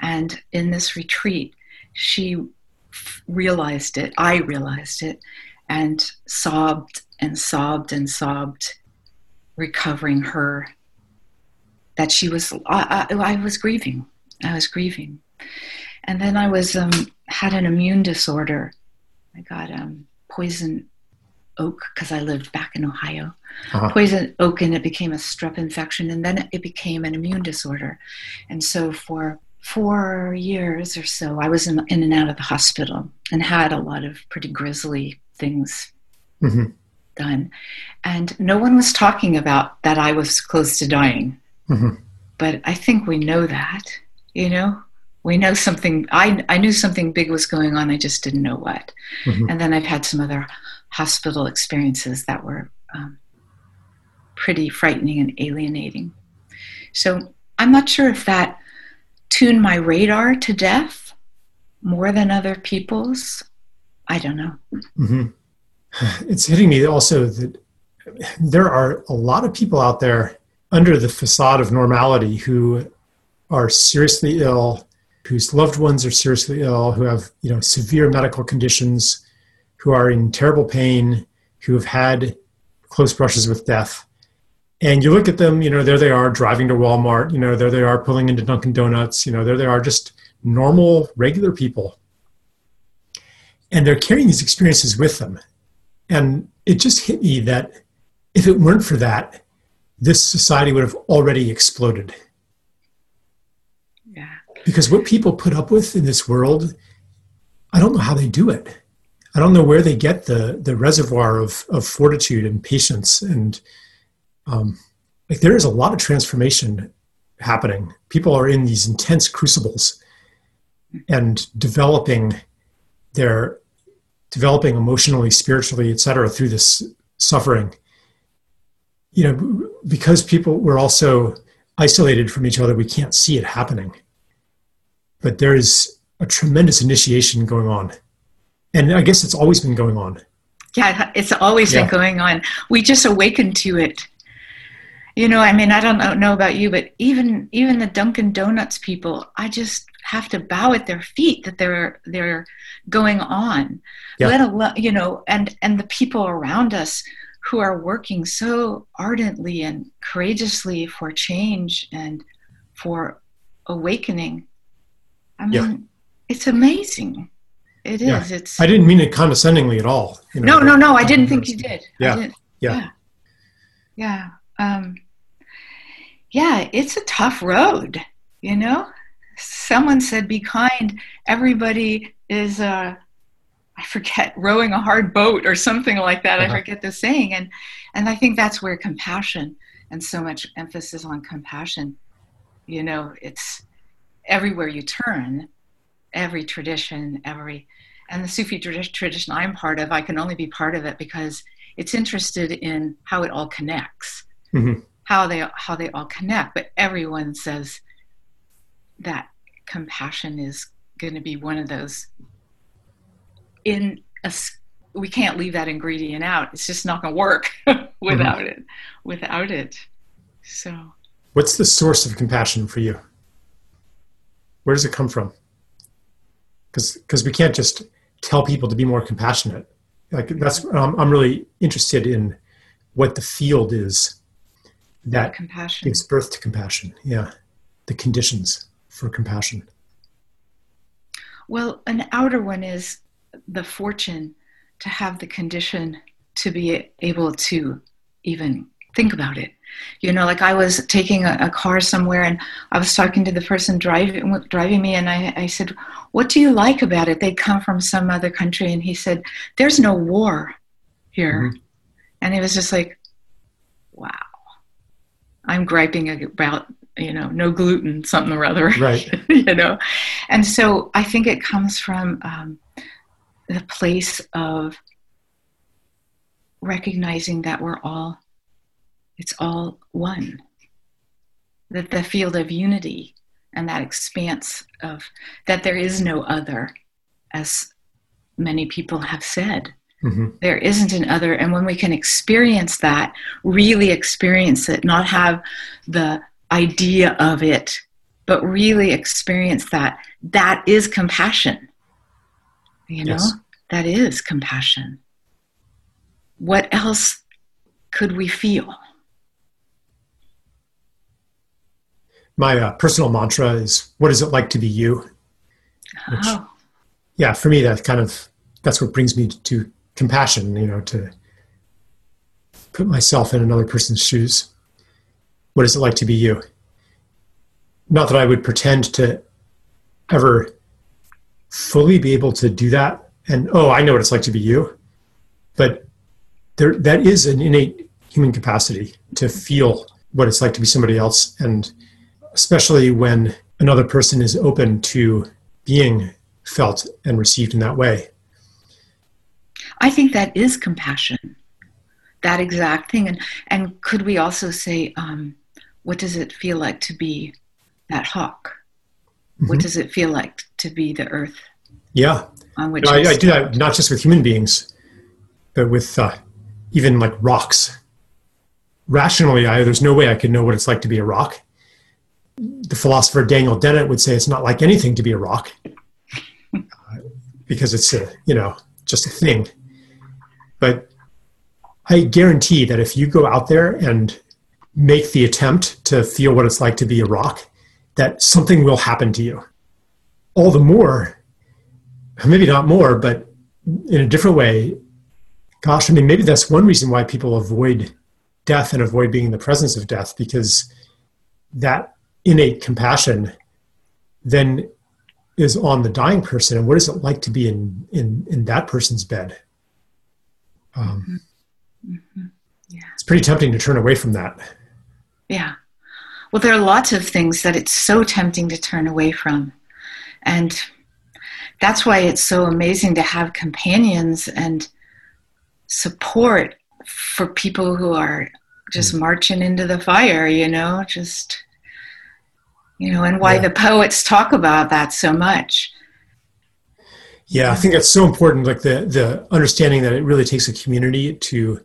And in this retreat, she realized it, I realized it, and sobbed and sobbed and sobbed, recovering her. That she was, I, I, I was grieving. I was grieving, and then I was um, had an immune disorder. I got um, poison oak because I lived back in Ohio. Uh-huh. Poison oak, and it became a strep infection, and then it became an immune disorder. And so for four years or so, I was in, in and out of the hospital and had a lot of pretty grisly things mm-hmm. done. And no one was talking about that I was close to dying. Mm-hmm. But I think we know that, you know? We know something, I, I knew something big was going on, I just didn't know what. Mm-hmm. And then I've had some other hospital experiences that were um, pretty frightening and alienating. So I'm not sure if that tuned my radar to death more than other people's? I don't know. Mm-hmm. It's hitting me also that there are a lot of people out there under the facade of normality who are seriously ill, whose loved ones are seriously ill, who have you know severe medical conditions, who are in terrible pain, who have had close brushes with death, and you look at them, you know, there they are driving to Walmart, you know, there they are pulling into Dunkin' Donuts, you know, there they are just normal, regular people. And they're carrying these experiences with them. And it just hit me that if it weren't for that, this society would have already exploded. Yeah. Because what people put up with in this world, I don't know how they do it. I don't know where they get the the reservoir of of fortitude and patience and um, like there is a lot of transformation happening. People are in these intense crucibles and developing their developing emotionally, spiritually, etc. through this suffering. You know, because people were also isolated from each other, we can't see it happening. But there is a tremendous initiation going on. And I guess it's always been going on. Yeah, it's always yeah. been going on. We just awakened to it you know i mean i don't know about you but even even the dunkin donuts people i just have to bow at their feet that they're they're going on yeah. let alone you know and and the people around us who are working so ardently and courageously for change and for awakening i mean yeah. it's amazing It is. yeah. it's i didn't mean it condescendingly at all you know, no no no i didn't think you did yeah yeah yeah um, yeah, it's a tough road, you know? Someone said, be kind. Everybody is, uh, I forget, rowing a hard boat or something like that. Uh-huh. I forget the saying. And, and I think that's where compassion and so much emphasis on compassion, you know, it's everywhere you turn, every tradition, every, and the Sufi tradition I'm part of, I can only be part of it because it's interested in how it all connects. Mm-hmm how they how they all connect but everyone says that compassion is going to be one of those in a we can't leave that ingredient out. It's just not going to work without mm-hmm. it without it. So. What's the source of compassion for you? Where does it come from? Because because we can't just tell people to be more compassionate. Like that's um, i'm really interested in what the field is that compassion. gives birth to compassion. Yeah, the conditions for compassion. Well, an outer one is the fortune to have the condition to be able to even think about it. You know, like I was taking a, a car somewhere and I was talking to the person driving driving me, and I, I said, "What do you like about it?" They come from some other country, and he said, "There's no war here," mm-hmm. and it was just like, "Wow." I'm griping about you know no gluten something or other right you know and so i think it comes from um, the place of recognizing that we're all it's all one that the field of unity and that expanse of that there is no other as many people have said Mm-hmm. There isn't an other. And when we can experience that, really experience it, not have the idea of it, but really experience that, that is compassion. You know, yes. that is compassion. What else could we feel? My uh, personal mantra is what is it like to be you? Which, oh. Yeah, for me, that kind of that's what brings me to compassion, you know, to put myself in another person's shoes. What is it like to be you? Not that I would pretend to ever fully be able to do that. And oh, I know what it's like to be you. But there, that is an innate human capacity to feel what it's like to be somebody else. And especially when another person is open to being felt and received in that way. I think that is compassion, that exact thing. And, and could we also say, um, what does it feel like to be that hawk? Mm-hmm. What does it feel like to be the earth? Yeah. On which no, I, I, do that not just with human beings, but with uh, even like rocks. Rationally, I, there's no way I could know what it's like to be a rock. The philosopher Daniel Dennett would say it's not like anything to be a rock uh, because it's a, you know, just a thing. But I guarantee that if you go out there and make the attempt to feel what it's like to be a rock, that something will happen to you. All the more, maybe not more, but in a different way. Gosh, I mean, maybe that's one reason why people avoid death and avoid being in the presence of death because that innate compassion then is on the dying person. And what is it like to be in, in, in that person's bed? Um, mm-hmm. yeah. It's pretty tempting to turn away from that. Yeah. Well, there are lots of things that it's so tempting to turn away from. And that's why it's so amazing to have companions and support for people who are just mm. marching into the fire, you know, just, you know, and why yeah. the poets talk about that so much. Yeah, I think that's so important. Like the the understanding that it really takes a community to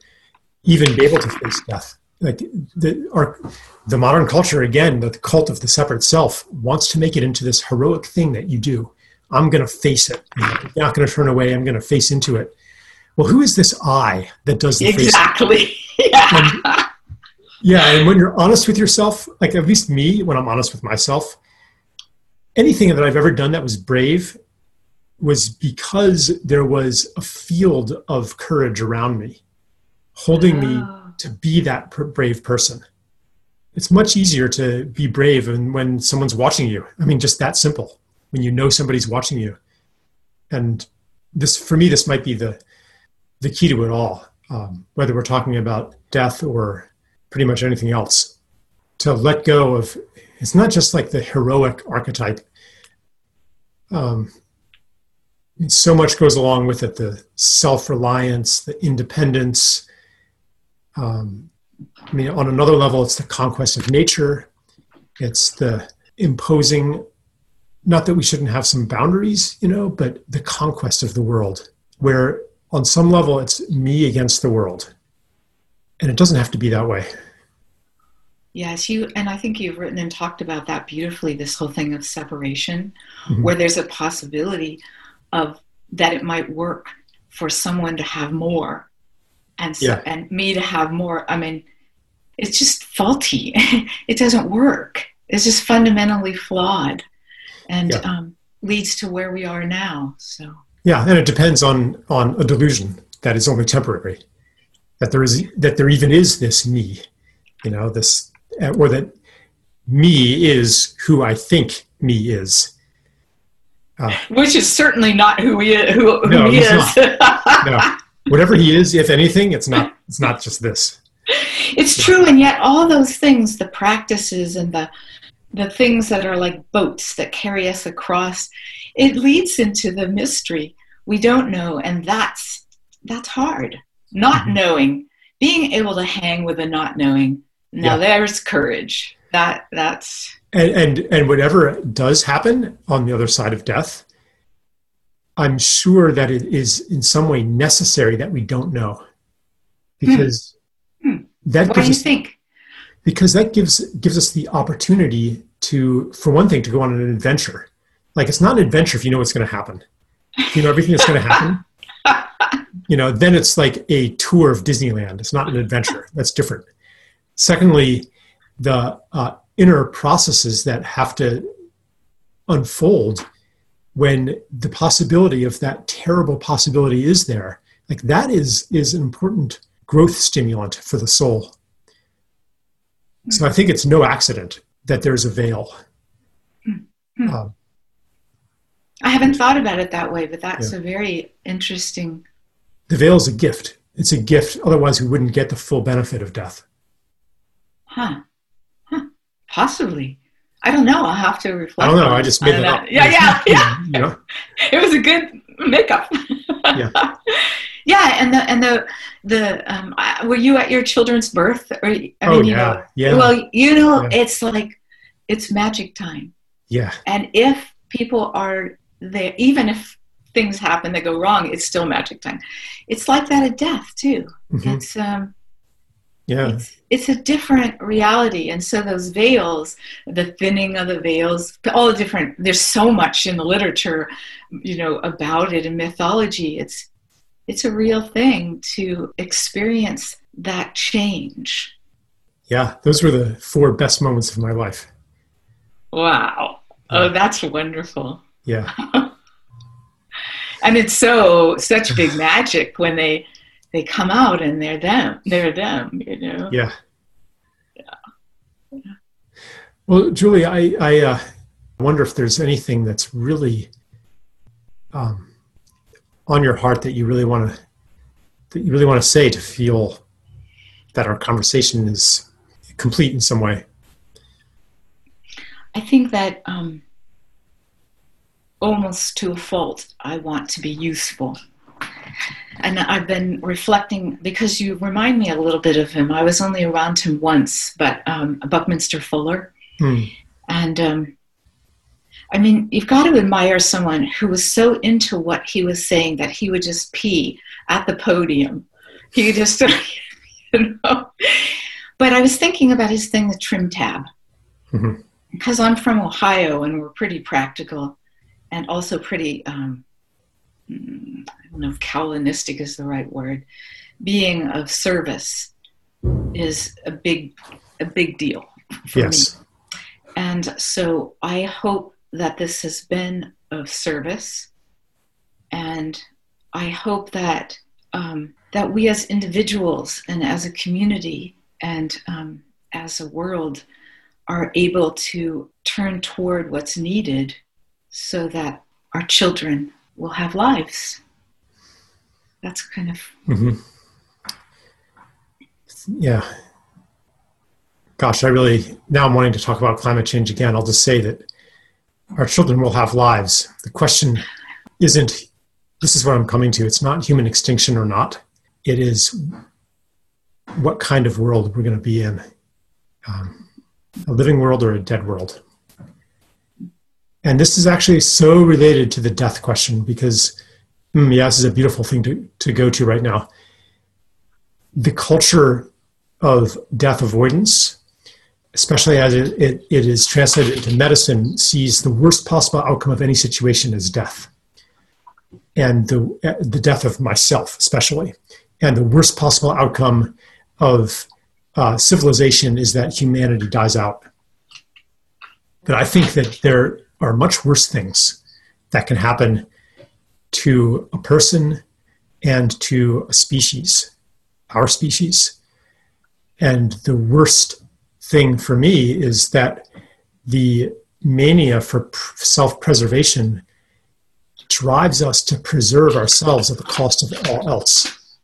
even be able to face death. Like the our the modern culture again, the cult of the separate self wants to make it into this heroic thing that you do. I'm going to face it. I'm not going to turn away. I'm going to face into it. Well, who is this I that does the exactly? yeah. And, yeah, and when you're honest with yourself, like at least me, when I'm honest with myself, anything that I've ever done that was brave was because there was a field of courage around me, holding me ah. to be that brave person. It's much easier to be brave and when someone's watching you. I mean, just that simple. When you know somebody's watching you, and this for me, this might be the the key to it all. Um, whether we're talking about death or pretty much anything else, to let go of. It's not just like the heroic archetype. Um, so much goes along with it the self-reliance the independence um, i mean on another level it's the conquest of nature it's the imposing not that we shouldn't have some boundaries you know but the conquest of the world where on some level it's me against the world and it doesn't have to be that way Yes, you and I think you've written and talked about that beautifully. This whole thing of separation, mm-hmm. where there's a possibility of that it might work for someone to have more and so, yeah. and me to have more i mean it's just faulty it doesn't work it's just fundamentally flawed and yeah. um, leads to where we are now so yeah and it depends on on a delusion that is only temporary that there is that there even is this me you know this or that me is who i think me is uh, Which is certainly not who he is. Who, who no, he is. no, whatever he is, if anything, it's not. It's not just this. It's true, and yet all those things, the practices and the the things that are like boats that carry us across, it leads into the mystery. We don't know, and that's that's hard. Not mm-hmm. knowing, being able to hang with the not knowing. Now yeah. there's courage. That that's and, and and whatever does happen on the other side of death i'm sure that it is in some way necessary that we don't know. Because. Hmm. that what do you us, think? Because that gives gives us the opportunity to for one thing to go on an adventure. Like it's not an adventure if you know what's going to happen you know everything that's going to happen you know then it's like a tour of disneyland. It's not an adventure. That's different. Secondly the uh, inner processes that have to unfold when the possibility of that terrible possibility is there like that is is an important growth stimulant for the soul. So i think it's no accident that there's a veil. Mm-hmm. um, i haven't thought about it that way but that's yeah. a very interesting the veil is a gift. It's a gift. Otherwise we wouldn't get the full benefit of death. Huh. Huh. Possibly I don't know. I'll have to reflect. I don't know. I just made it up. Yeah, yeah, yeah. you know? It was a good makeup. yeah. yeah, and the and the the um, were you at your children's birth? Or I oh, mean, oh, you yeah, know, yeah. Well, you know, yeah. it's like it's magic time. Yeah. And if people are there, even if things happen that go wrong, it's still magic time. It's like that at death too. Mm-hmm. It's um, yeah. It's, it's, a different reality. And so those veils the thinning of the veils all the different there's so much in the literature you know about it in mythology. It's it's a real thing to experience that change. Yeah those were the four best moments of my life. Wow. Oh, yeah. oh that's wonderful. Yeah. And it's so such big magic when they they come out and they're them. They're them, you know. Yeah. Yeah. Well, Julie, I I uh, wonder if there's anything that's really um, on your heart that you really want to that you really want to say to feel that our conversation is complete in some way. I think that um, almost to a fault, I want to be useful and I've been reflecting because you remind me a little bit of him. I was only around him once, but um, Buckminster Fuller, hmm. and um, I mean, you've got to admire someone who was so into what he was saying that he would just pee at the podium. He just, you know. But I was thinking about his thing, the trim tab, mm-hmm. because I'm from Ohio and we're pretty practical, and also pretty. Um, don't know if Calvinistic is the right word, being of service is a big, a big deal for yes. me. And so I hope that this has been of service, and I hope that um, that we as individuals and as a community and um, as a world are able to turn toward what's needed so that our children will have lives. That's kind of. Mm-hmm. Yeah. Gosh, I really, now I'm wanting to talk about climate change again. I'll just say that our children will have lives. The question isn't, this is what I'm coming to, it's not human extinction or not. It is what kind of world we're going to be in um, a living world or a dead world. And this is actually so related to the death question because, mm, this is a beautiful thing to, to go to right now. The culture of death avoidance, especially as it, it, it is translated into medicine, sees the worst possible outcome of any situation as death. And the, the death of myself, especially. And the worst possible outcome of uh, civilization is that humanity dies out. But I think that there are much worse things that can happen to a person and to a species, our species. And the worst thing for me is that the mania for self preservation drives us to preserve ourselves at the cost of all else.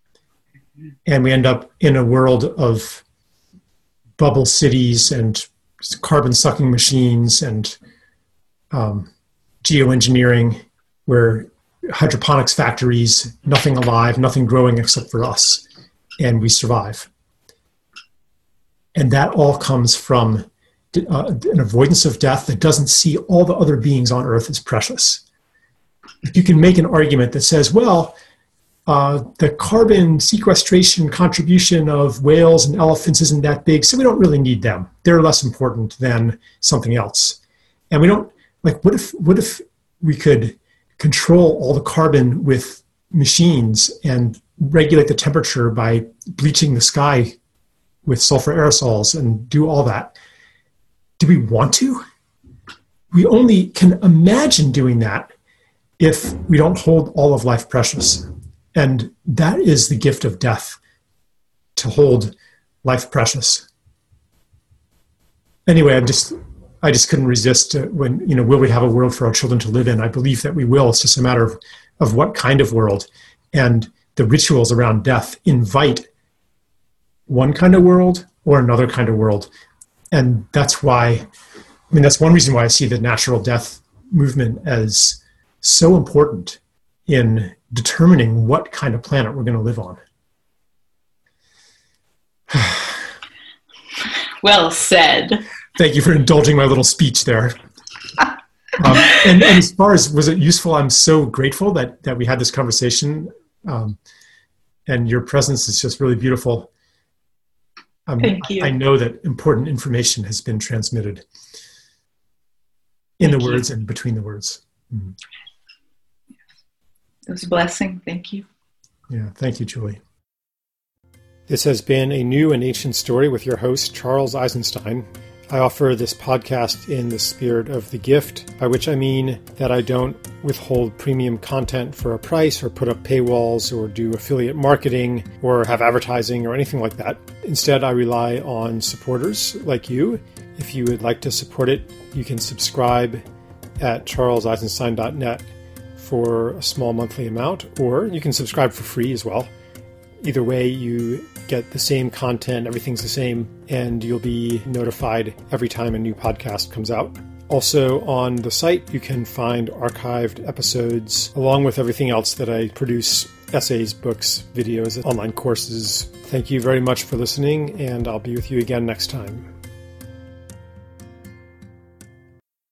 And we end up in a world of bubble cities and carbon sucking machines and um, geoengineering, where hydroponics factories, nothing alive, nothing growing except for us, and we survive. And that all comes from uh, an avoidance of death that doesn't see all the other beings on earth as precious. If you can make an argument that says, well, uh, the carbon sequestration contribution of whales and elephants isn't that big, so we don't really need them. They're less important than something else. And we don't like what if what if we could control all the carbon with machines and regulate the temperature by bleaching the sky with sulfur aerosols and do all that. Do we want to? We only can imagine doing that if we don't hold all of life precious. And that is the gift of death to hold life precious. Anyway, I'm just I just couldn't resist uh, when you know will we have a world for our children to live in? I believe that we will. It's just a matter of, of what kind of world, and the rituals around death invite one kind of world or another kind of world, and that's why. I mean, that's one reason why I see the natural death movement as so important in determining what kind of planet we're going to live on. well said. Thank you for indulging my little speech there. Um, and, and, as far as was it useful, I'm so grateful that that we had this conversation, um, and your presence is just really beautiful. Um, Thank you. I, I, know that important information has been transmitted in Thank the words you. and between the words. Mm-hmm. It was a blessing. Thank you. Yeah, thank you, Julie. This has been a new and ancient story with your host, Charles Eisenstein. I offer this podcast in the spirit of the gift, by which I mean that I don't withhold premium content for a price or put up paywalls or do affiliate marketing or have advertising or anything like that. Instead, I rely on supporters like you. If you would like to support it, you can subscribe at charleseisenstein.net for a small monthly amount, or you can subscribe for free as well. Either way, you get the same content, everything's the same, and you'll be notified every time a new podcast comes out. Also, on the site, you can find archived episodes along with everything else that I produce essays, books, videos, online courses. Thank you very much for listening, and I'll be with you again next time.